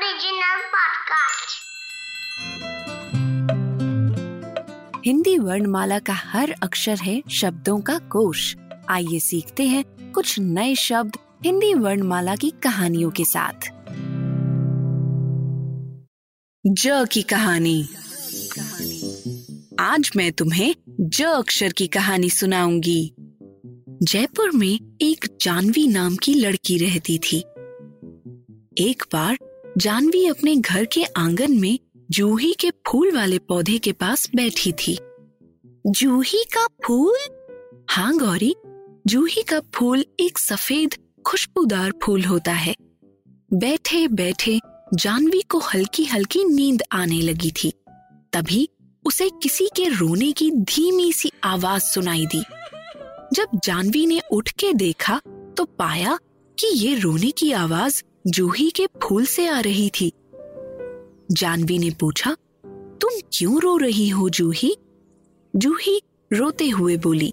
Original podcast. Hindi वर्णमाला का हर अक्षर है, शब्दों का कोश। आइए सीखते हैं कुछ नए शब्द हिंदी वर्णमाला की कहानियों के साथ। ज की कहानी। आज मैं तुम्हें ज अक्षर की कहानी सुनाऊँगी। जयपुर में एक जानवी नाम की लड़की रहती थी। एक बार जानवी अपने घर के आँगन में जूही के फूल वाले पौधे के पास बैठी थी। जूही का फूल? हाँ गौरी। जूही का फूल एक सफ़ेद, खुशबूदार फूल होता है। बैठे बैठे जानवी को हल्की हल्की नींद आने लगी थी। तभी उसे किसी के रोने की धीमी सी आवाज़ सुनाई दी। जब जानवी ने उठ के देखा तो पाया कि ये रोने की आवाज़ जूही के फूल से आ रही थी। जानवी ने पूछा, तुम क्यों रो रही हो जूही? जूही रोते हुए बोली,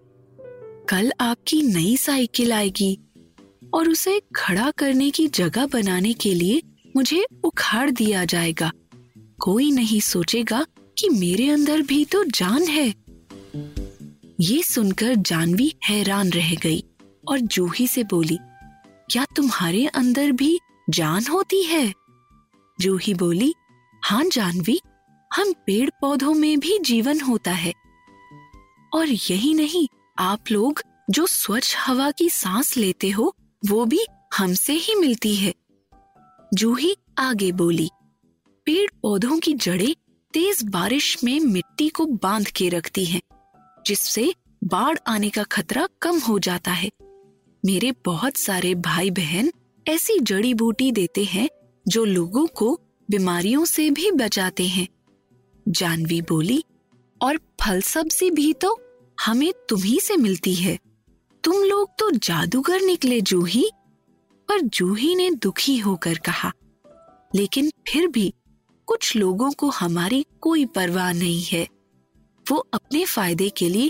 कल आपकी नई साइकिल आएगी और उसे खड़ा करने की जगह बनाने के लिए मुझे उखाड़ दिया जाएगा। कोई नहीं सोचेगा कि मेरे अंदर भी तो जान है। ये सुनकर जानवी हैरान रह गई और जूही से बोली, क्या तुम्हारे अंदर भी जान होती है। जूही बोली हाँ जानवी हम पेड़ पौधों में भी जीवन होता है। और यही नहीं आप लोग जो स्वच्छ हवा की सांस लेते हो वो भी हमसे ही मिलती है। जूही आगे बोली पेड़ पौधों की जड़ें तेज बारिश में मिट्टी को बाँध के रखती हैं, जिससे बाढ़ आने का खतरा कम हो जाता है। मेरे बहुत सारे भाई बहन ऐसी जड़ी बूटी देते हैं जो लोगों को बीमारियों से भी बचाते हैं। जानवी बोली, और फल सब्ज़ी भी तो हमें तुम्ही से मिलती है। तुम लोग तो जादूगर निकले जूही पर जूही ने दुखी होकर कहा, लेकिन फिर भी कुछ लोगों को हमारी कोई परवाह नहीं है। वो अपने फ़ायदे के लिए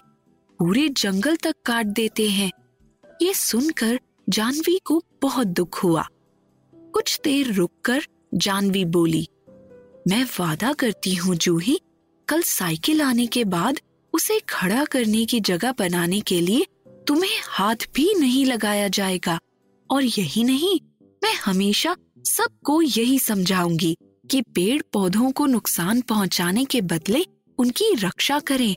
पूरे जंगल तक काट देते हैं। ये सुनकर जानवी को बहुत दुख हुआ। कुछ देर रुककर जानवी बोली, मैं वादा करती हूँ, जूही। कल साइकिल आने के बाद उसे खड़ा करने की जगह बनाने के लिए तुम्हें हाथ भी नहीं लगाया जाएगा। और यही नहीं, मैं हमेशा सबको यही समझाऊँगी कि पेड़ पौधों को नुकसान पहुँचाने के बदले उनकी रक्षा करें।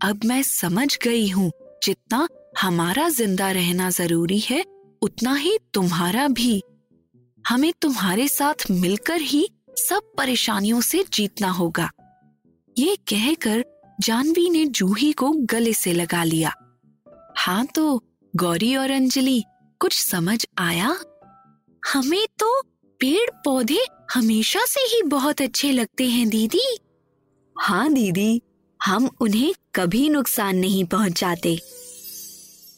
अब मैं समझ गई हूँ जितना हमारा ज़िंदा रहना ज़रूरी है, उतना ही तुम्हारा भी। हमें तुम्हारे साथ मिलकर ही सब परेशानियों से जीतना होगा। ये कहकर जानवी ने जूही को गले से लगा लिया। हाँ तो गौरी और अंजलि, कुछ समझ आया? हमें तो पेड़ पौधे हमेशा से ही बहुत अच्छे लगते हैं, दीदी। हाँ दीदी, हम उन्हें कभी नुकसान नहीं पहुंचाते।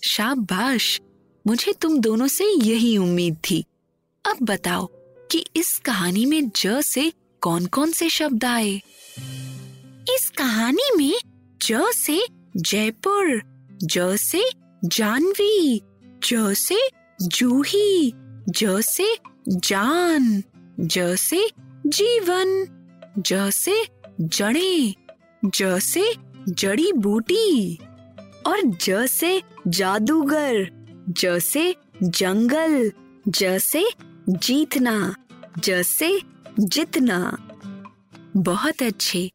शाबाश। मुझे तुम दोनों से यही उम्मीद थी। अब बताओ कि इस कहानी में ज से कौन कौन से शब्द आए? इस कहानी में ज से जयपुर, ज से जानवी, ज से जूही, ज से जान, ज से जीवन, ज से जड़े, ज से जड़ी बूटी और ज से जादूगर, जैसे जंगल, जैसे जीतना, जैसे जितना। बहुत अच्छे।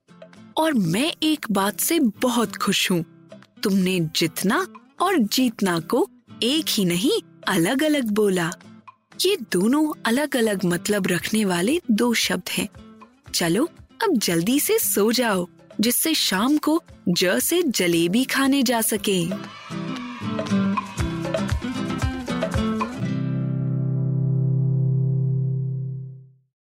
और मैं एक बात से बहुत खुश हूँ। तुमने जितना और जीतना को एक ही नहीं अलग अलग बोला। ये दोनों अलग अलग मतलब रखने वाले दो शब्द हैं। चलो, अब जल्दी से सो जाओ, जिससे शाम को ज से जलेबी खाने जा सके।